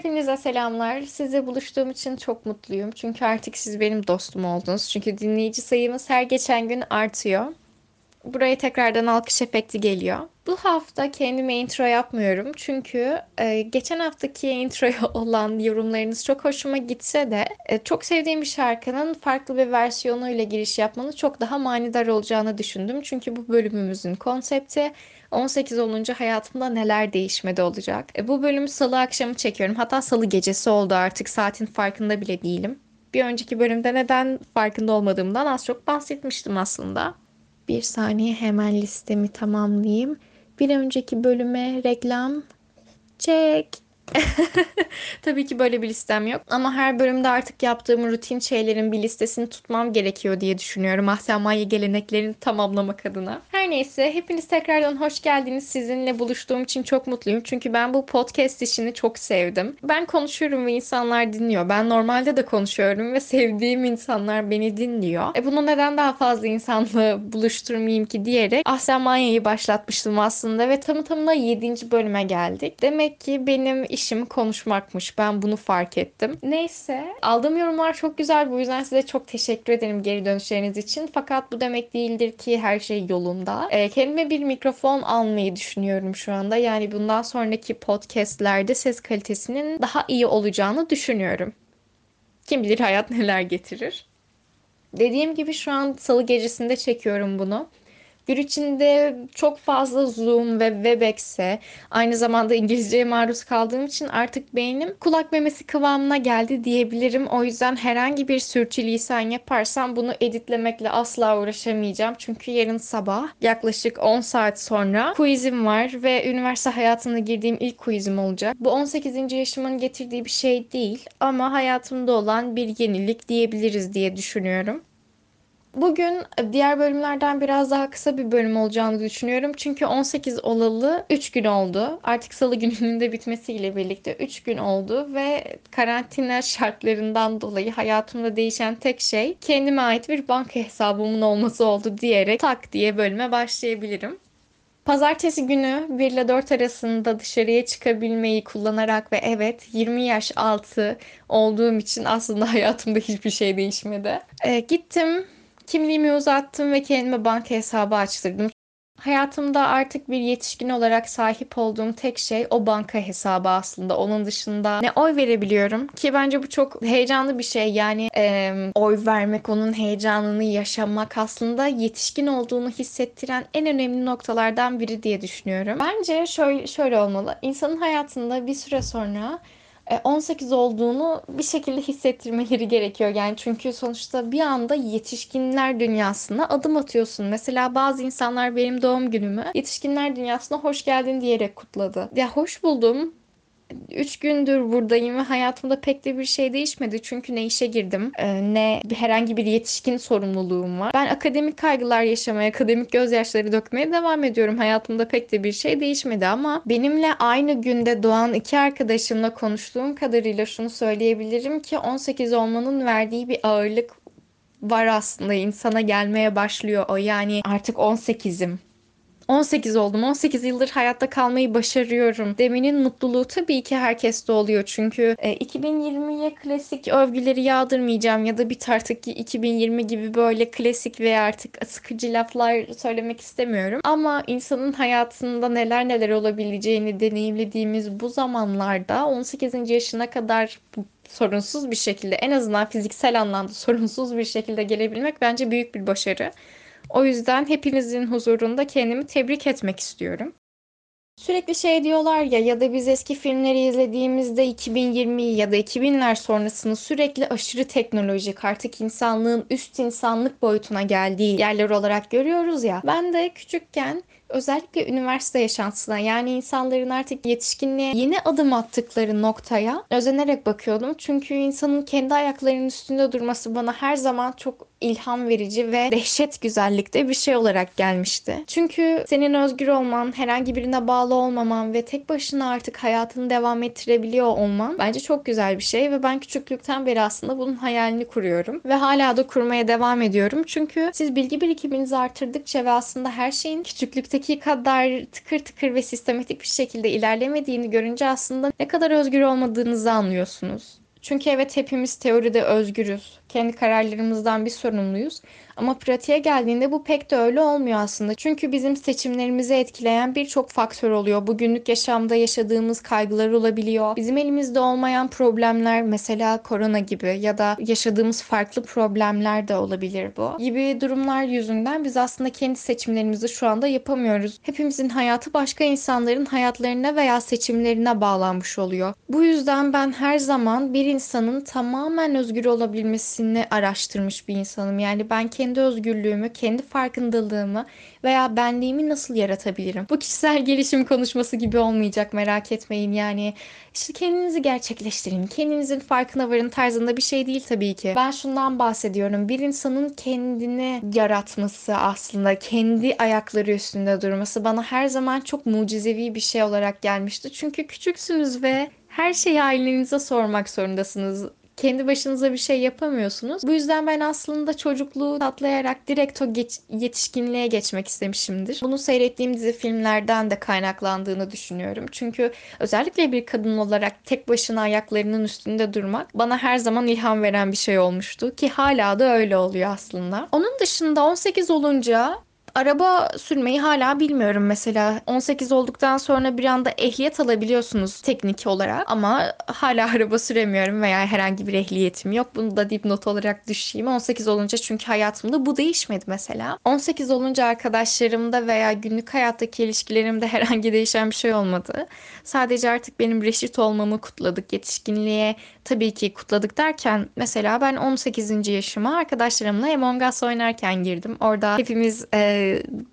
Hepinize selamlar. Sizle buluştuğum için çok mutluyum. Çünkü artık siz benim dostum oldunuz. Çünkü dinleyici sayımız her geçen gün artıyor. Buraya tekrardan alkış efekti geliyor. Bu hafta kendime intro yapmıyorum. Çünkü e, geçen haftaki introya olan yorumlarınız çok hoşuma gitse de e, çok sevdiğim bir şarkının farklı bir versiyonuyla giriş yapmanın çok daha manidar olacağını düşündüm. Çünkü bu bölümümüzün konsepti 18 olunca hayatımda neler değişmedi olacak. E, bu bölümü salı akşamı çekiyorum. Hatta salı gecesi oldu artık saatin farkında bile değilim. Bir önceki bölümde neden farkında olmadığımdan az çok bahsetmiştim aslında. Bir saniye hemen listemi tamamlayayım. Bir önceki bölüme reklam çek. Tabii ki böyle bir listem yok. Ama her bölümde artık yaptığım rutin şeylerin bir listesini tutmam gerekiyor diye düşünüyorum. Ahsen Maya geleneklerini tamamlamak adına. Her neyse hepiniz tekrardan hoş geldiniz. Sizinle buluştuğum için çok mutluyum. Çünkü ben bu podcast işini çok sevdim. Ben konuşuyorum ve insanlar dinliyor. Ben normalde de konuşuyorum ve sevdiğim insanlar beni dinliyor. E bunu neden daha fazla insanla buluşturmayayım ki diyerek Ahsen Maya'yı başlatmıştım aslında ve tamı tamına 7. bölüme geldik. Demek ki benim işim konuşmakmış. Ben bunu fark ettim. Neyse. Aldığım yorumlar çok güzel. Bu yüzden size çok teşekkür ederim geri dönüşleriniz için. Fakat bu demek değildir ki her şey yolunda. E, kendime bir mikrofon almayı düşünüyorum şu anda. Yani bundan sonraki podcastlerde ses kalitesinin daha iyi olacağını düşünüyorum. Kim bilir hayat neler getirir. Dediğim gibi şu an salı gecesinde çekiyorum bunu. Gün içinde çok fazla Zoom ve Webex'e aynı zamanda İngilizceye maruz kaldığım için artık beynim kulak memesi kıvamına geldi diyebilirim. O yüzden herhangi bir sürçülisan yaparsam bunu editlemekle asla uğraşamayacağım. Çünkü yarın sabah yaklaşık 10 saat sonra quizim var ve üniversite hayatına girdiğim ilk quizim olacak. Bu 18. yaşımın getirdiği bir şey değil ama hayatımda olan bir yenilik diyebiliriz diye düşünüyorum. Bugün diğer bölümlerden biraz daha kısa bir bölüm olacağını düşünüyorum. Çünkü 18 olalı 3 gün oldu. Artık salı gününün de bitmesiyle birlikte 3 gün oldu ve karantina şartlarından dolayı hayatımda değişen tek şey kendime ait bir banka hesabımın olması oldu diyerek tak diye bölüme başlayabilirim. Pazartesi günü 1 ile 4 arasında dışarıya çıkabilmeyi kullanarak ve evet 20 yaş altı olduğum için aslında hayatımda hiçbir şey değişmedi. Ee, gittim Kimliğimi uzattım ve kendime banka hesabı açtırdım. Hayatımda artık bir yetişkin olarak sahip olduğum tek şey o banka hesabı aslında. Onun dışında ne oy verebiliyorum ki bence bu çok heyecanlı bir şey. Yani e, oy vermek, onun heyecanını yaşamak aslında yetişkin olduğunu hissettiren en önemli noktalardan biri diye düşünüyorum. Bence şöyle, şöyle olmalı. İnsanın hayatında bir süre sonra 18 e, olduğunu bir şekilde hissettirmeleri gerekiyor. Yani çünkü sonuçta bir anda yetişkinler dünyasına adım atıyorsun. Mesela bazı insanlar benim doğum günümü yetişkinler dünyasına hoş geldin diyerek kutladı. Ya hoş buldum. 3 gündür buradayım ve hayatımda pek de bir şey değişmedi. Çünkü ne işe girdim e, ne herhangi bir yetişkin sorumluluğum var. Ben akademik kaygılar yaşamaya, akademik gözyaşları dökmeye devam ediyorum. Hayatımda pek de bir şey değişmedi ama benimle aynı günde doğan iki arkadaşımla konuştuğum kadarıyla şunu söyleyebilirim ki 18 olmanın verdiği bir ağırlık var aslında insana gelmeye başlıyor o yani artık 18'im 18 oldum. 18 yıldır hayatta kalmayı başarıyorum. Demenin mutluluğu tabii ki herkeste oluyor. Çünkü e, 2020'ye klasik övgüleri yağdırmayacağım ya da bir artık ki 2020 gibi böyle klasik veya artık sıkıcı laflar söylemek istemiyorum. Ama insanın hayatında neler neler olabileceğini deneyimlediğimiz bu zamanlarda 18. yaşına kadar sorunsuz bir şekilde en azından fiziksel anlamda sorunsuz bir şekilde gelebilmek bence büyük bir başarı. O yüzden hepinizin huzurunda kendimi tebrik etmek istiyorum. Sürekli şey diyorlar ya ya da biz eski filmleri izlediğimizde 2020 ya da 2000'ler sonrasını sürekli aşırı teknolojik artık insanlığın üst insanlık boyutuna geldiği yerler olarak görüyoruz ya. Ben de küçükken özellikle üniversite yaşantısına yani insanların artık yetişkinliğe yeni adım attıkları noktaya özenerek bakıyordum. Çünkü insanın kendi ayaklarının üstünde durması bana her zaman çok ilham verici ve dehşet güzellikte bir şey olarak gelmişti. Çünkü senin özgür olman, herhangi birine bağlı olmaman ve tek başına artık hayatını devam ettirebiliyor olman bence çok güzel bir şey ve ben küçüklükten beri aslında bunun hayalini kuruyorum ve hala da kurmaya devam ediyorum. Çünkü siz bilgi birikiminizi artırdıkça ve aslında her şeyin küçüklükte öteki kadar tıkır tıkır ve sistematik bir şekilde ilerlemediğini görünce aslında ne kadar özgür olmadığınızı anlıyorsunuz. Çünkü evet hepimiz teoride özgürüz. Kendi kararlarımızdan bir sorumluyuz. Ama pratiğe geldiğinde bu pek de öyle olmuyor aslında. Çünkü bizim seçimlerimizi etkileyen birçok faktör oluyor. Bugünlük yaşamda yaşadığımız kaygılar olabiliyor. Bizim elimizde olmayan problemler mesela korona gibi ya da yaşadığımız farklı problemler de olabilir bu. Gibi durumlar yüzünden biz aslında kendi seçimlerimizi şu anda yapamıyoruz. Hepimizin hayatı başka insanların hayatlarına veya seçimlerine bağlanmış oluyor. Bu yüzden ben her zaman bir insanın tamamen özgür olabilmesini araştırmış bir insanım. Yani ben kendi özgürlüğümü, kendi farkındalığımı veya benliğimi nasıl yaratabilirim? Bu kişisel gelişim konuşması gibi olmayacak merak etmeyin. Yani işte kendinizi gerçekleştirin, kendinizin farkına varın tarzında bir şey değil tabii ki. Ben şundan bahsediyorum. Bir insanın kendini yaratması aslında, kendi ayakları üstünde durması bana her zaman çok mucizevi bir şey olarak gelmişti. Çünkü küçüksünüz ve her şeyi ailenize sormak zorundasınız kendi başınıza bir şey yapamıyorsunuz. Bu yüzden ben aslında çocukluğu atlayarak direkt o geç, yetişkinliğe geçmek istemişimdir. Bunu seyrettiğim dizi filmlerden de kaynaklandığını düşünüyorum. Çünkü özellikle bir kadın olarak tek başına ayaklarının üstünde durmak bana her zaman ilham veren bir şey olmuştu ki hala da öyle oluyor aslında. Onun dışında 18 olunca Araba sürmeyi hala bilmiyorum mesela. 18 olduktan sonra bir anda ehliyet alabiliyorsunuz teknik olarak ama hala araba süremiyorum veya herhangi bir ehliyetim yok. Bunu da dipnot olarak düşeyim. 18 olunca çünkü hayatımda bu değişmedi mesela. 18 olunca arkadaşlarımda veya günlük hayattaki ilişkilerimde herhangi değişen bir şey olmadı. Sadece artık benim reşit olmamı kutladık. Yetişkinliğe tabii ki kutladık derken mesela ben 18. yaşıma arkadaşlarımla Among Us oynarken girdim. Orada hepimiz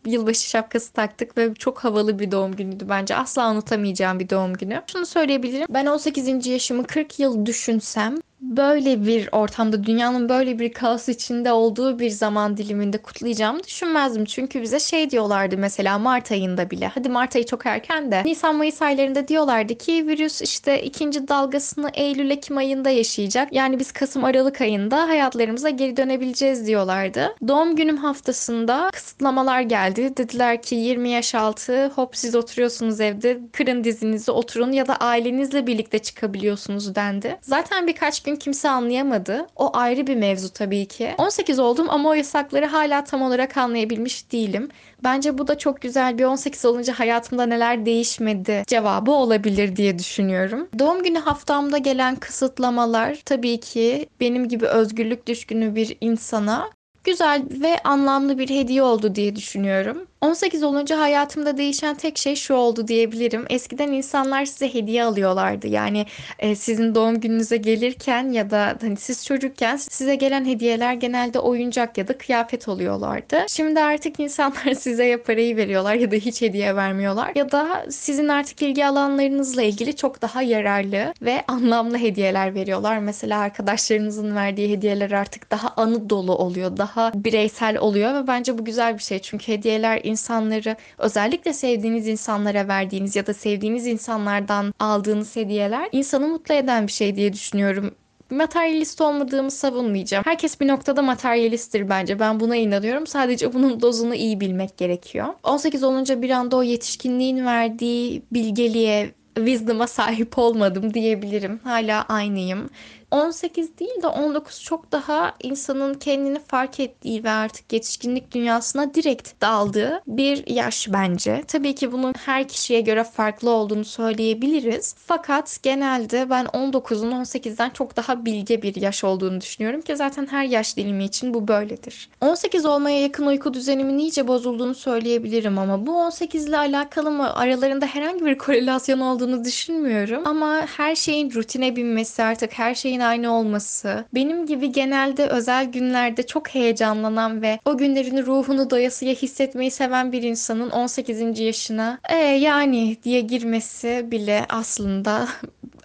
yılbaşı şapkası taktık ve çok havalı bir doğum günüydü bence. Asla unutamayacağım bir doğum günü. Şunu söyleyebilirim. Ben 18. yaşımı 40 yıl düşünsem böyle bir ortamda dünyanın böyle bir kaos içinde olduğu bir zaman diliminde kutlayacağımı düşünmezdim. Çünkü bize şey diyorlardı mesela Mart ayında bile. Hadi Mart ayı çok erken de. Nisan Mayıs aylarında diyorlardı ki virüs işte ikinci dalgasını Eylül Ekim ayında yaşayacak. Yani biz Kasım Aralık ayında hayatlarımıza geri dönebileceğiz diyorlardı. Doğum günüm haftasında kısıtlamalar geldi. Dediler ki 20 yaş altı hop siz oturuyorsunuz evde kırın dizinizi oturun ya da ailenizle birlikte çıkabiliyorsunuz dendi. Zaten birkaç gün kimse anlayamadı. O ayrı bir mevzu tabii ki. 18 oldum ama o yasakları hala tam olarak anlayabilmiş değilim. Bence bu da çok güzel bir 18 olunca hayatımda neler değişmedi cevabı olabilir diye düşünüyorum. Doğum günü haftamda gelen kısıtlamalar tabii ki benim gibi özgürlük düşkünü bir insana güzel ve anlamlı bir hediye oldu diye düşünüyorum. 18 olunca hayatımda değişen tek şey şu oldu diyebilirim. Eskiden insanlar size hediye alıyorlardı. Yani e, sizin doğum gününüze gelirken ya da hani siz çocukken size gelen hediyeler genelde oyuncak ya da kıyafet oluyorlardı. Şimdi artık insanlar size ya parayı veriyorlar ya da hiç hediye vermiyorlar. Ya da sizin artık ilgi alanlarınızla ilgili çok daha yararlı ve anlamlı hediyeler veriyorlar. Mesela arkadaşlarınızın verdiği hediyeler artık daha anı dolu oluyor. Daha bireysel oluyor ve bence bu güzel bir şey. Çünkü hediyeler insanları özellikle sevdiğiniz insanlara verdiğiniz ya da sevdiğiniz insanlardan aldığınız hediyeler insanı mutlu eden bir şey diye düşünüyorum materyalist olmadığımı savunmayacağım. Herkes bir noktada materyalisttir bence. Ben buna inanıyorum. Sadece bunun dozunu iyi bilmek gerekiyor. 18 olunca bir anda o yetişkinliğin verdiği bilgeliğe, wisdom'a sahip olmadım diyebilirim. Hala aynıyım. 18 değil de 19 çok daha insanın kendini fark ettiği ve artık yetişkinlik dünyasına direkt daldığı bir yaş bence. Tabii ki bunun her kişiye göre farklı olduğunu söyleyebiliriz. Fakat genelde ben 19'un 18'den çok daha bilge bir yaş olduğunu düşünüyorum ki zaten her yaş dilimi için bu böyledir. 18 olmaya yakın uyku düzenimin iyice bozulduğunu söyleyebilirim ama bu 18 ile alakalı mı? Aralarında herhangi bir korelasyon olduğunu düşünmüyorum. Ama her şeyin rutine binmesi artık her şeyin şeyin aynı olması, benim gibi genelde özel günlerde çok heyecanlanan ve o günlerin ruhunu doyasıya hissetmeyi seven bir insanın 18. yaşına e yani diye girmesi bile aslında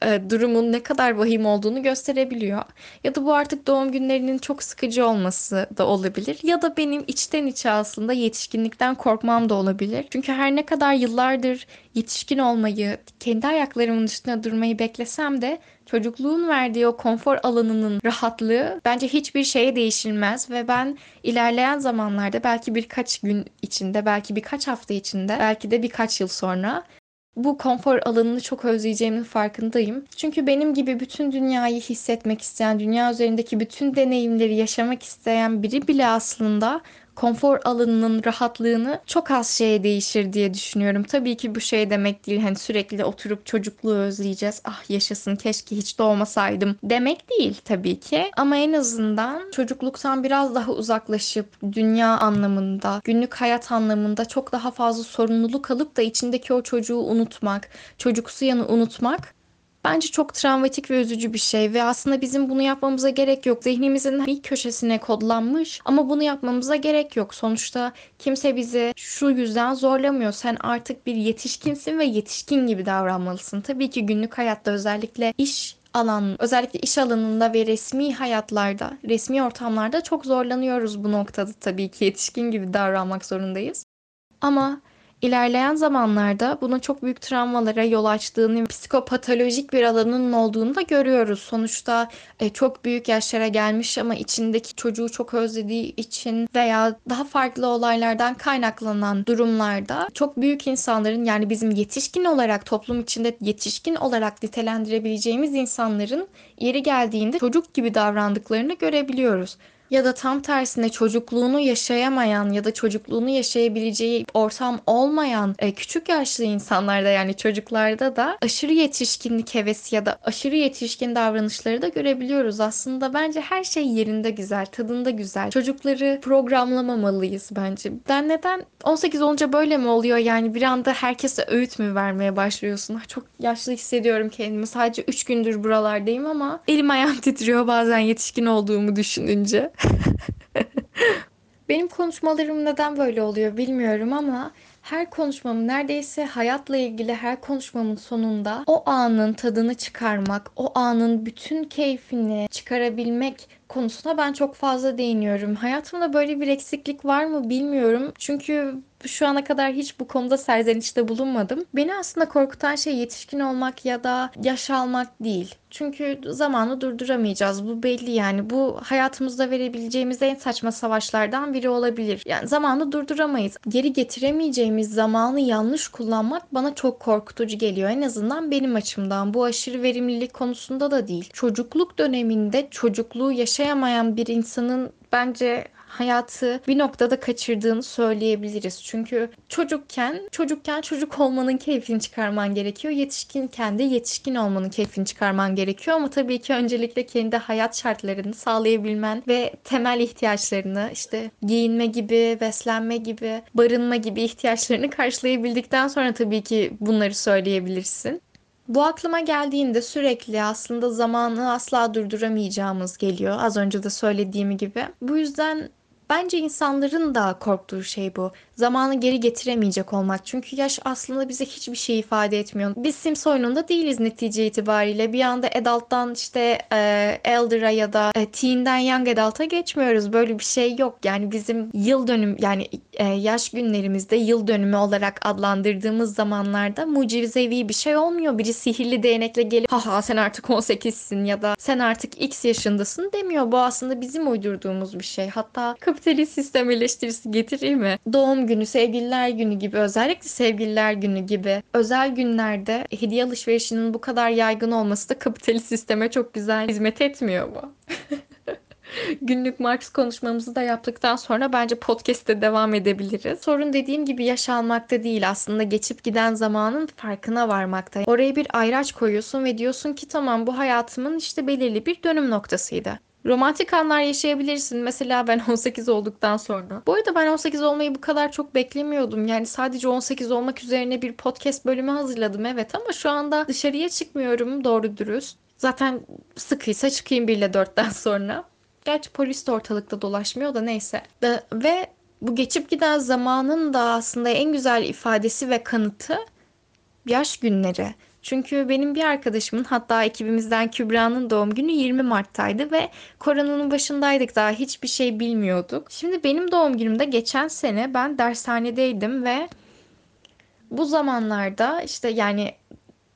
e, durumun ne kadar vahim olduğunu gösterebiliyor. Ya da bu artık doğum günlerinin çok sıkıcı olması da olabilir. Ya da benim içten içe aslında yetişkinlikten korkmam da olabilir. Çünkü her ne kadar yıllardır yetişkin olmayı, kendi ayaklarımın üstünde durmayı beklesem de çocukluğun verdiği o konfor alanının rahatlığı bence hiçbir şeye değişilmez ve ben ilerleyen zamanlarda belki birkaç gün içinde, belki birkaç hafta içinde, belki de birkaç yıl sonra bu konfor alanını çok özleyeceğimin farkındayım. Çünkü benim gibi bütün dünyayı hissetmek isteyen, dünya üzerindeki bütün deneyimleri yaşamak isteyen biri bile aslında konfor alanının rahatlığını çok az şeye değişir diye düşünüyorum. Tabii ki bu şey demek değil hani sürekli oturup çocukluğu özleyeceğiz. Ah yaşasın keşke hiç doğmasaydım demek değil tabii ki. Ama en azından çocukluktan biraz daha uzaklaşıp dünya anlamında, günlük hayat anlamında çok daha fazla sorumluluk alıp da içindeki o çocuğu unutmak, çocuksu yanı unutmak Bence çok travmatik ve üzücü bir şey ve aslında bizim bunu yapmamıza gerek yok. Zihnimizin bir köşesine kodlanmış ama bunu yapmamıza gerek yok. Sonuçta kimse bizi şu yüzden zorlamıyor. Sen artık bir yetişkinsin ve yetişkin gibi davranmalısın. Tabii ki günlük hayatta özellikle iş alan, özellikle iş alanında ve resmi hayatlarda, resmi ortamlarda çok zorlanıyoruz bu noktada tabii ki yetişkin gibi davranmak zorundayız. Ama İlerleyen zamanlarda bunun çok büyük travmalara yol açtığını, psikopatolojik bir alanının olduğunu da görüyoruz. Sonuçta e, çok büyük yaşlara gelmiş ama içindeki çocuğu çok özlediği için veya daha farklı olaylardan kaynaklanan durumlarda çok büyük insanların yani bizim yetişkin olarak toplum içinde yetişkin olarak nitelendirebileceğimiz insanların yeri geldiğinde çocuk gibi davrandıklarını görebiliyoruz ya da tam tersine çocukluğunu yaşayamayan ya da çocukluğunu yaşayabileceği ortam olmayan e, küçük yaşlı insanlarda yani çocuklarda da aşırı yetişkinlik hevesi ya da aşırı yetişkin davranışları da görebiliyoruz. Aslında bence her şey yerinde güzel, tadında güzel. Çocukları programlamamalıyız bence. Ben neden 18 olunca böyle mi oluyor yani bir anda herkese öğüt mü vermeye başlıyorsun? Ah, çok yaşlı hissediyorum kendimi. Sadece 3 gündür buralardayım ama elim ayağım titriyor bazen yetişkin olduğumu düşününce. Benim konuşmalarım neden böyle oluyor bilmiyorum ama her konuşmamın neredeyse hayatla ilgili her konuşmamın sonunda o anın tadını çıkarmak, o anın bütün keyfini çıkarabilmek konusuna ben çok fazla değiniyorum. Hayatımda böyle bir eksiklik var mı bilmiyorum. Çünkü şu ana kadar hiç bu konuda serzenişte bulunmadım. Beni aslında korkutan şey yetişkin olmak ya da yaş almak değil. Çünkü zamanı durduramayacağız. Bu belli yani. Bu hayatımızda verebileceğimiz en saçma savaşlardan biri olabilir. Yani zamanı durduramayız. Geri getiremeyeceğimiz zamanı yanlış kullanmak bana çok korkutucu geliyor. En azından benim açımdan. Bu aşırı verimlilik konusunda da değil. Çocukluk döneminde çocukluğu yaşayamayan bir insanın bence hayatı bir noktada kaçırdığını söyleyebiliriz. Çünkü çocukken çocukken çocuk olmanın keyfini çıkarman gerekiyor. Yetişkinken de yetişkin olmanın keyfini çıkarman gerekiyor ama tabii ki öncelikle kendi hayat şartlarını sağlayabilmen ve temel ihtiyaçlarını işte giyinme gibi, beslenme gibi, barınma gibi ihtiyaçlarını karşılayabildikten sonra tabii ki bunları söyleyebilirsin. Bu aklıma geldiğinde sürekli aslında zamanı asla durduramayacağımız geliyor. Az önce de söylediğim gibi. Bu yüzden Bence insanların da korktuğu şey bu. Zamanı geri getiremeyecek olmak. Çünkü yaş aslında bize hiçbir şey ifade etmiyor. Biz Sims oyununda değiliz netice itibariyle. Bir anda adult'tan işte e, elder'a ya da e, teen'den young adult'a geçmiyoruz. Böyle bir şey yok. Yani bizim yıl dönüm yani e, yaş günlerimizde yıl dönümü olarak adlandırdığımız zamanlarda mucizevi bir şey olmuyor. Biri sihirli değnekle gelip haha sen artık 18'sin ya da sen artık x yaşındasın demiyor. Bu aslında bizim uydurduğumuz bir şey. Hatta kapitalist sistem eleştirisi getireyim mi? Doğum günü, sevgililer günü gibi özellikle sevgililer günü gibi özel günlerde hediye alışverişinin bu kadar yaygın olması da kapitalist sisteme çok güzel hizmet etmiyor mu? Günlük Marx konuşmamızı da yaptıktan sonra bence podcast'te devam edebiliriz. Sorun dediğim gibi yaş almakta değil aslında geçip giden zamanın farkına varmakta. Oraya bir ayraç koyuyorsun ve diyorsun ki tamam bu hayatımın işte belirli bir dönüm noktasıydı. Romantik anlar yaşayabilirsin. Mesela ben 18 olduktan sonra. Bu arada ben 18 olmayı bu kadar çok beklemiyordum. Yani sadece 18 olmak üzerine bir podcast bölümü hazırladım evet ama şu anda dışarıya çıkmıyorum doğru dürüst. Zaten sıkıysa çıkayım bile 4'ten sonra. Gerçi polis de ortalıkta dolaşmıyor da neyse. Ve bu geçip giden zamanın da aslında en güzel ifadesi ve kanıtı yaş günleri. Çünkü benim bir arkadaşımın hatta ekibimizden Kübra'nın doğum günü 20 Mart'taydı ve koronanın başındaydık daha hiçbir şey bilmiyorduk. Şimdi benim doğum günümde geçen sene ben dershanedeydim ve bu zamanlarda işte yani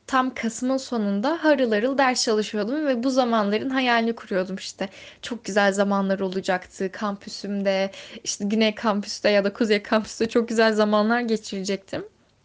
tam Kasım'ın sonunda harıl harıl ders çalışıyordum ve bu zamanların hayalini kuruyordum işte. Çok güzel zamanlar olacaktı kampüsümde, işte Güney kampüste ya da Kuzey kampüste çok güzel zamanlar geçirecektim.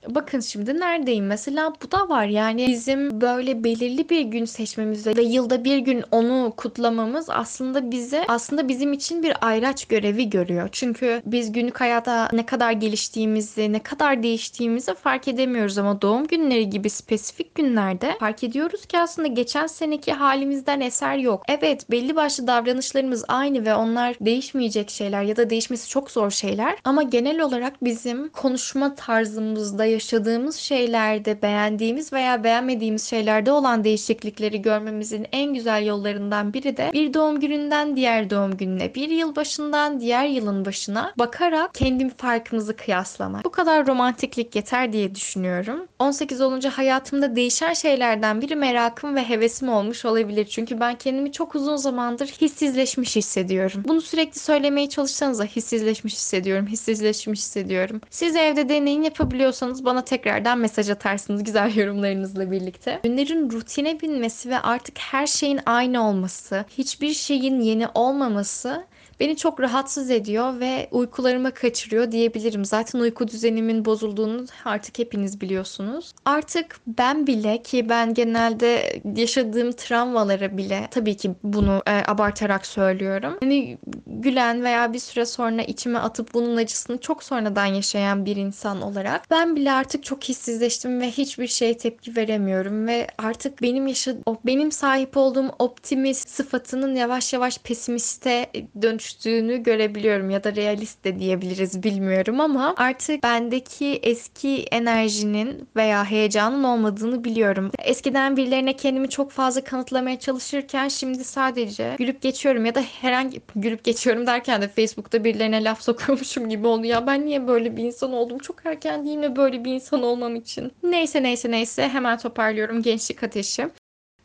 Bakın şimdi neredeyim mesela bu da var yani bizim böyle belirli bir gün seçmemizde ve yılda bir gün onu kutlamamız aslında bize aslında bizim için bir ayraç görevi görüyor. Çünkü biz günlük hayata ne kadar geliştiğimizi, ne kadar değiştiğimizi fark edemiyoruz ama doğum günleri gibi spesifik günlerde fark ediyoruz ki aslında geçen seneki halimizden eser yok. Evet belli başlı davranışlarımız aynı ve onlar değişmeyecek şeyler ya da değişmesi çok zor şeyler ama genel olarak bizim konuşma tarzımızda yaşadığımız şeylerde beğendiğimiz veya beğenmediğimiz şeylerde olan değişiklikleri görmemizin en güzel yollarından biri de bir doğum gününden diğer doğum gününe, bir yıl başından diğer yılın başına bakarak kendi farkımızı kıyaslamak. Bu kadar romantiklik yeter diye düşünüyorum. 18 olunca hayatımda değişen şeylerden biri merakım ve hevesim olmuş olabilir. Çünkü ben kendimi çok uzun zamandır hissizleşmiş hissediyorum. Bunu sürekli söylemeye çalışsanız hissizleşmiş hissediyorum, hissizleşmiş hissediyorum. Siz evde deneyin yapabiliyorsanız bana tekrardan mesaj atarsınız güzel yorumlarınızla birlikte. Günlerin rutine binmesi ve artık her şeyin aynı olması, hiçbir şeyin yeni olmaması beni çok rahatsız ediyor ve uykularımı kaçırıyor diyebilirim. Zaten uyku düzenimin bozulduğunu artık hepiniz biliyorsunuz. Artık ben bile ki ben genelde yaşadığım travmalara bile tabii ki bunu e, abartarak söylüyorum. Hani gülen veya bir süre sonra içime atıp bunun acısını çok sonradan yaşayan bir insan olarak ben bile artık çok hissizleştim ve hiçbir şeye tepki veremiyorum ve artık benim yaşadığım benim sahip olduğum optimist sıfatının yavaş yavaş pesimiste dönüş dönüştüğünü görebiliyorum ya da realist de diyebiliriz bilmiyorum ama artık bendeki eski enerjinin veya heyecanın olmadığını biliyorum. Eskiden birilerine kendimi çok fazla kanıtlamaya çalışırken şimdi sadece gülüp geçiyorum ya da herhangi gülüp geçiyorum derken de Facebook'ta birilerine laf sokuyormuşum gibi oluyor. Ya ben niye böyle bir insan oldum? Çok erken değil mi böyle bir insan olmam için? Neyse neyse neyse hemen toparlıyorum gençlik ateşi.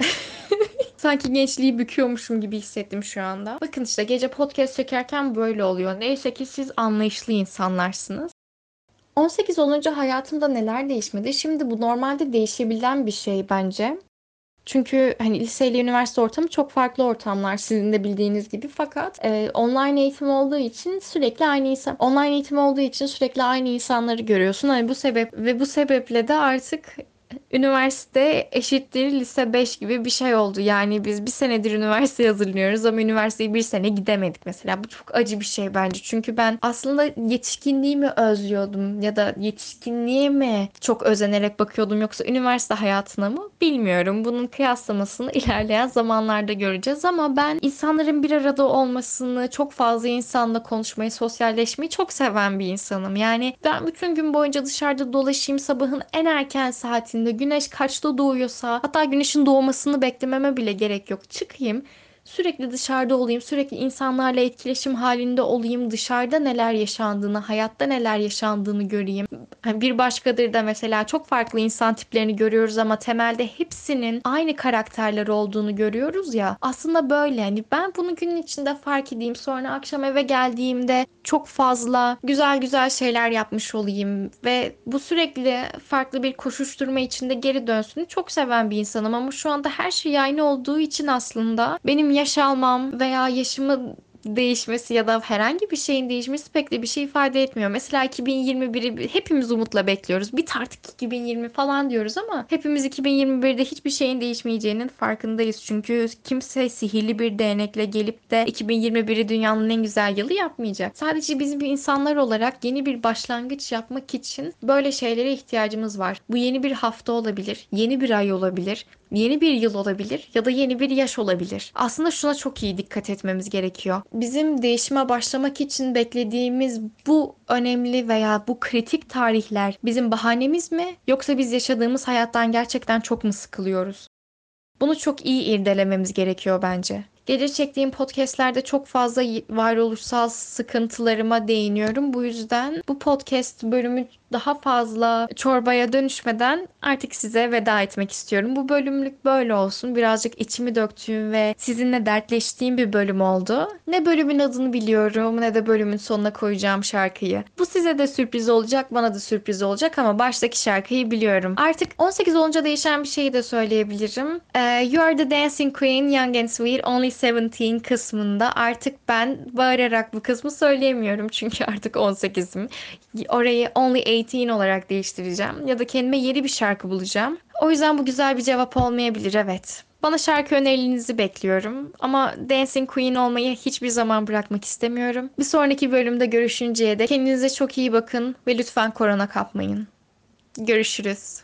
Sanki gençliği büküyormuşum gibi hissettim şu anda. Bakın işte gece podcast çekerken böyle oluyor. Neyse ki siz anlayışlı insanlarsınız. 18 olunca hayatımda neler değişmedi? Şimdi bu normalde değişebilen bir şey bence. Çünkü hani liseyle üniversite ortamı çok farklı ortamlar sizin de bildiğiniz gibi fakat e, online eğitim olduğu için sürekli aynı insan online eğitim olduğu için sürekli aynı insanları görüyorsun. Hani bu sebep ve bu sebeple de artık üniversite eşittir lise 5 gibi bir şey oldu. Yani biz bir senedir üniversite hazırlıyoruz ama üniversiteye bir sene gidemedik mesela. Bu çok acı bir şey bence. Çünkü ben aslında yetişkinliğimi özlüyordum ya da yetişkinliğe mi çok özenerek bakıyordum yoksa üniversite hayatına mı bilmiyorum. Bunun kıyaslamasını ilerleyen zamanlarda göreceğiz ama ben insanların bir arada olmasını, çok fazla insanla konuşmayı, sosyalleşmeyi çok seven bir insanım. Yani ben bütün gün boyunca dışarıda dolaşayım sabahın en erken saatinde saatinde güneş kaçta doğuyorsa hatta güneşin doğmasını beklememe bile gerek yok. Çıkayım sürekli dışarıda olayım, sürekli insanlarla etkileşim halinde olayım, dışarıda neler yaşandığını, hayatta neler yaşandığını göreyim. Hani bir başkadır da mesela çok farklı insan tiplerini görüyoruz ama temelde hepsinin aynı karakterler olduğunu görüyoruz ya. Aslında böyle hani ben bunu günün içinde fark edeyim sonra akşam eve geldiğimde çok fazla güzel güzel şeyler yapmış olayım ve bu sürekli farklı bir koşuşturma içinde geri dönsün çok seven bir insanım ama şu anda her şey aynı olduğu için aslında benim yaş almam veya yaşımı değişmesi ya da herhangi bir şeyin değişmesi pek de bir şey ifade etmiyor. Mesela 2021'i hepimiz umutla bekliyoruz. Bir artık 2020 falan diyoruz ama hepimiz 2021'de hiçbir şeyin değişmeyeceğinin farkındayız. Çünkü kimse sihirli bir değnekle gelip de 2021'i dünyanın en güzel yılı yapmayacak. Sadece bizim insanlar olarak yeni bir başlangıç yapmak için böyle şeylere ihtiyacımız var. Bu yeni bir hafta olabilir, yeni bir ay olabilir, yeni bir yıl olabilir ya da yeni bir yaş olabilir. Aslında şuna çok iyi dikkat etmemiz gerekiyor. Bizim değişime başlamak için beklediğimiz bu önemli veya bu kritik tarihler bizim bahanemiz mi yoksa biz yaşadığımız hayattan gerçekten çok mu sıkılıyoruz? Bunu çok iyi irdelememiz gerekiyor bence. Gece çektiğim podcastlerde çok fazla varoluşsal sıkıntılarıma değiniyorum. Bu yüzden bu podcast bölümü daha fazla çorbaya dönüşmeden artık size veda etmek istiyorum. Bu bölümlük böyle olsun. Birazcık içimi döktüğüm ve sizinle dertleştiğim bir bölüm oldu. Ne bölümün adını biliyorum ne de bölümün sonuna koyacağım şarkıyı. Bu size de sürpriz olacak, bana da sürpriz olacak ama baştaki şarkıyı biliyorum. Artık 18 olunca değişen bir şeyi de söyleyebilirim. Ee, you are the dancing queen, young and sweet, only 17 kısmında artık ben bağırarak bu kısmı söyleyemiyorum çünkü artık 18'im. Orayı only 18 olarak değiştireceğim ya da kendime yeni bir şarkı bulacağım. O yüzden bu güzel bir cevap olmayabilir evet. Bana şarkı önerilerinizi bekliyorum ama Dancing Queen olmayı hiçbir zaman bırakmak istemiyorum. Bir sonraki bölümde görüşünceye dek kendinize çok iyi bakın ve lütfen korona kapmayın. Görüşürüz.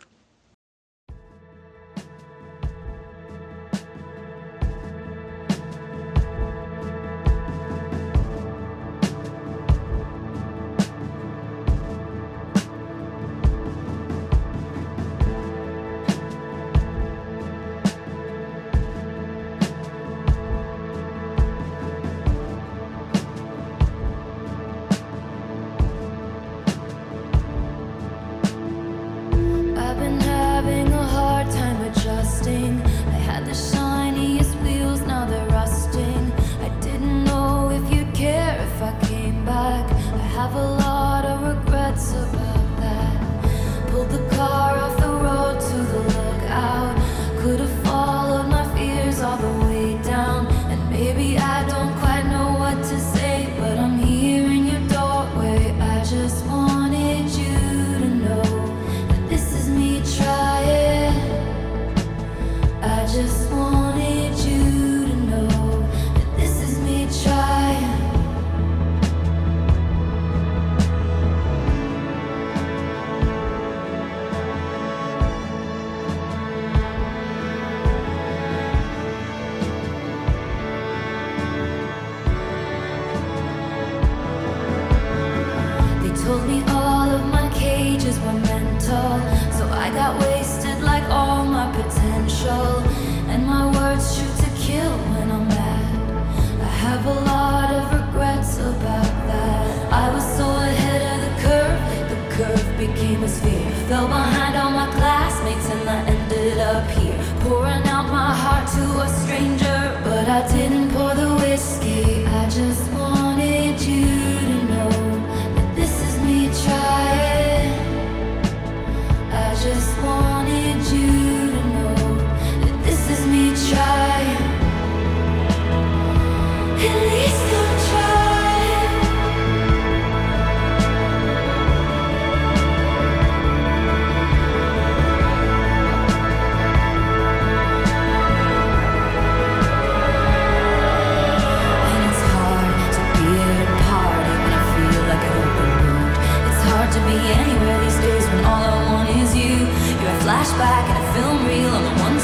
I just I didn't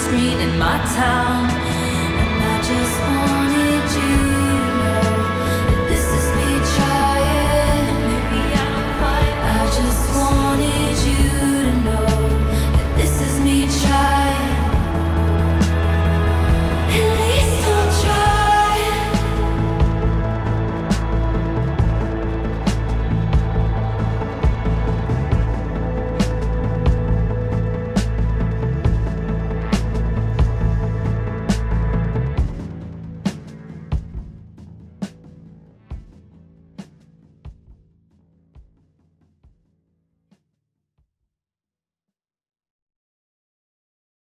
screen in my town. And I just want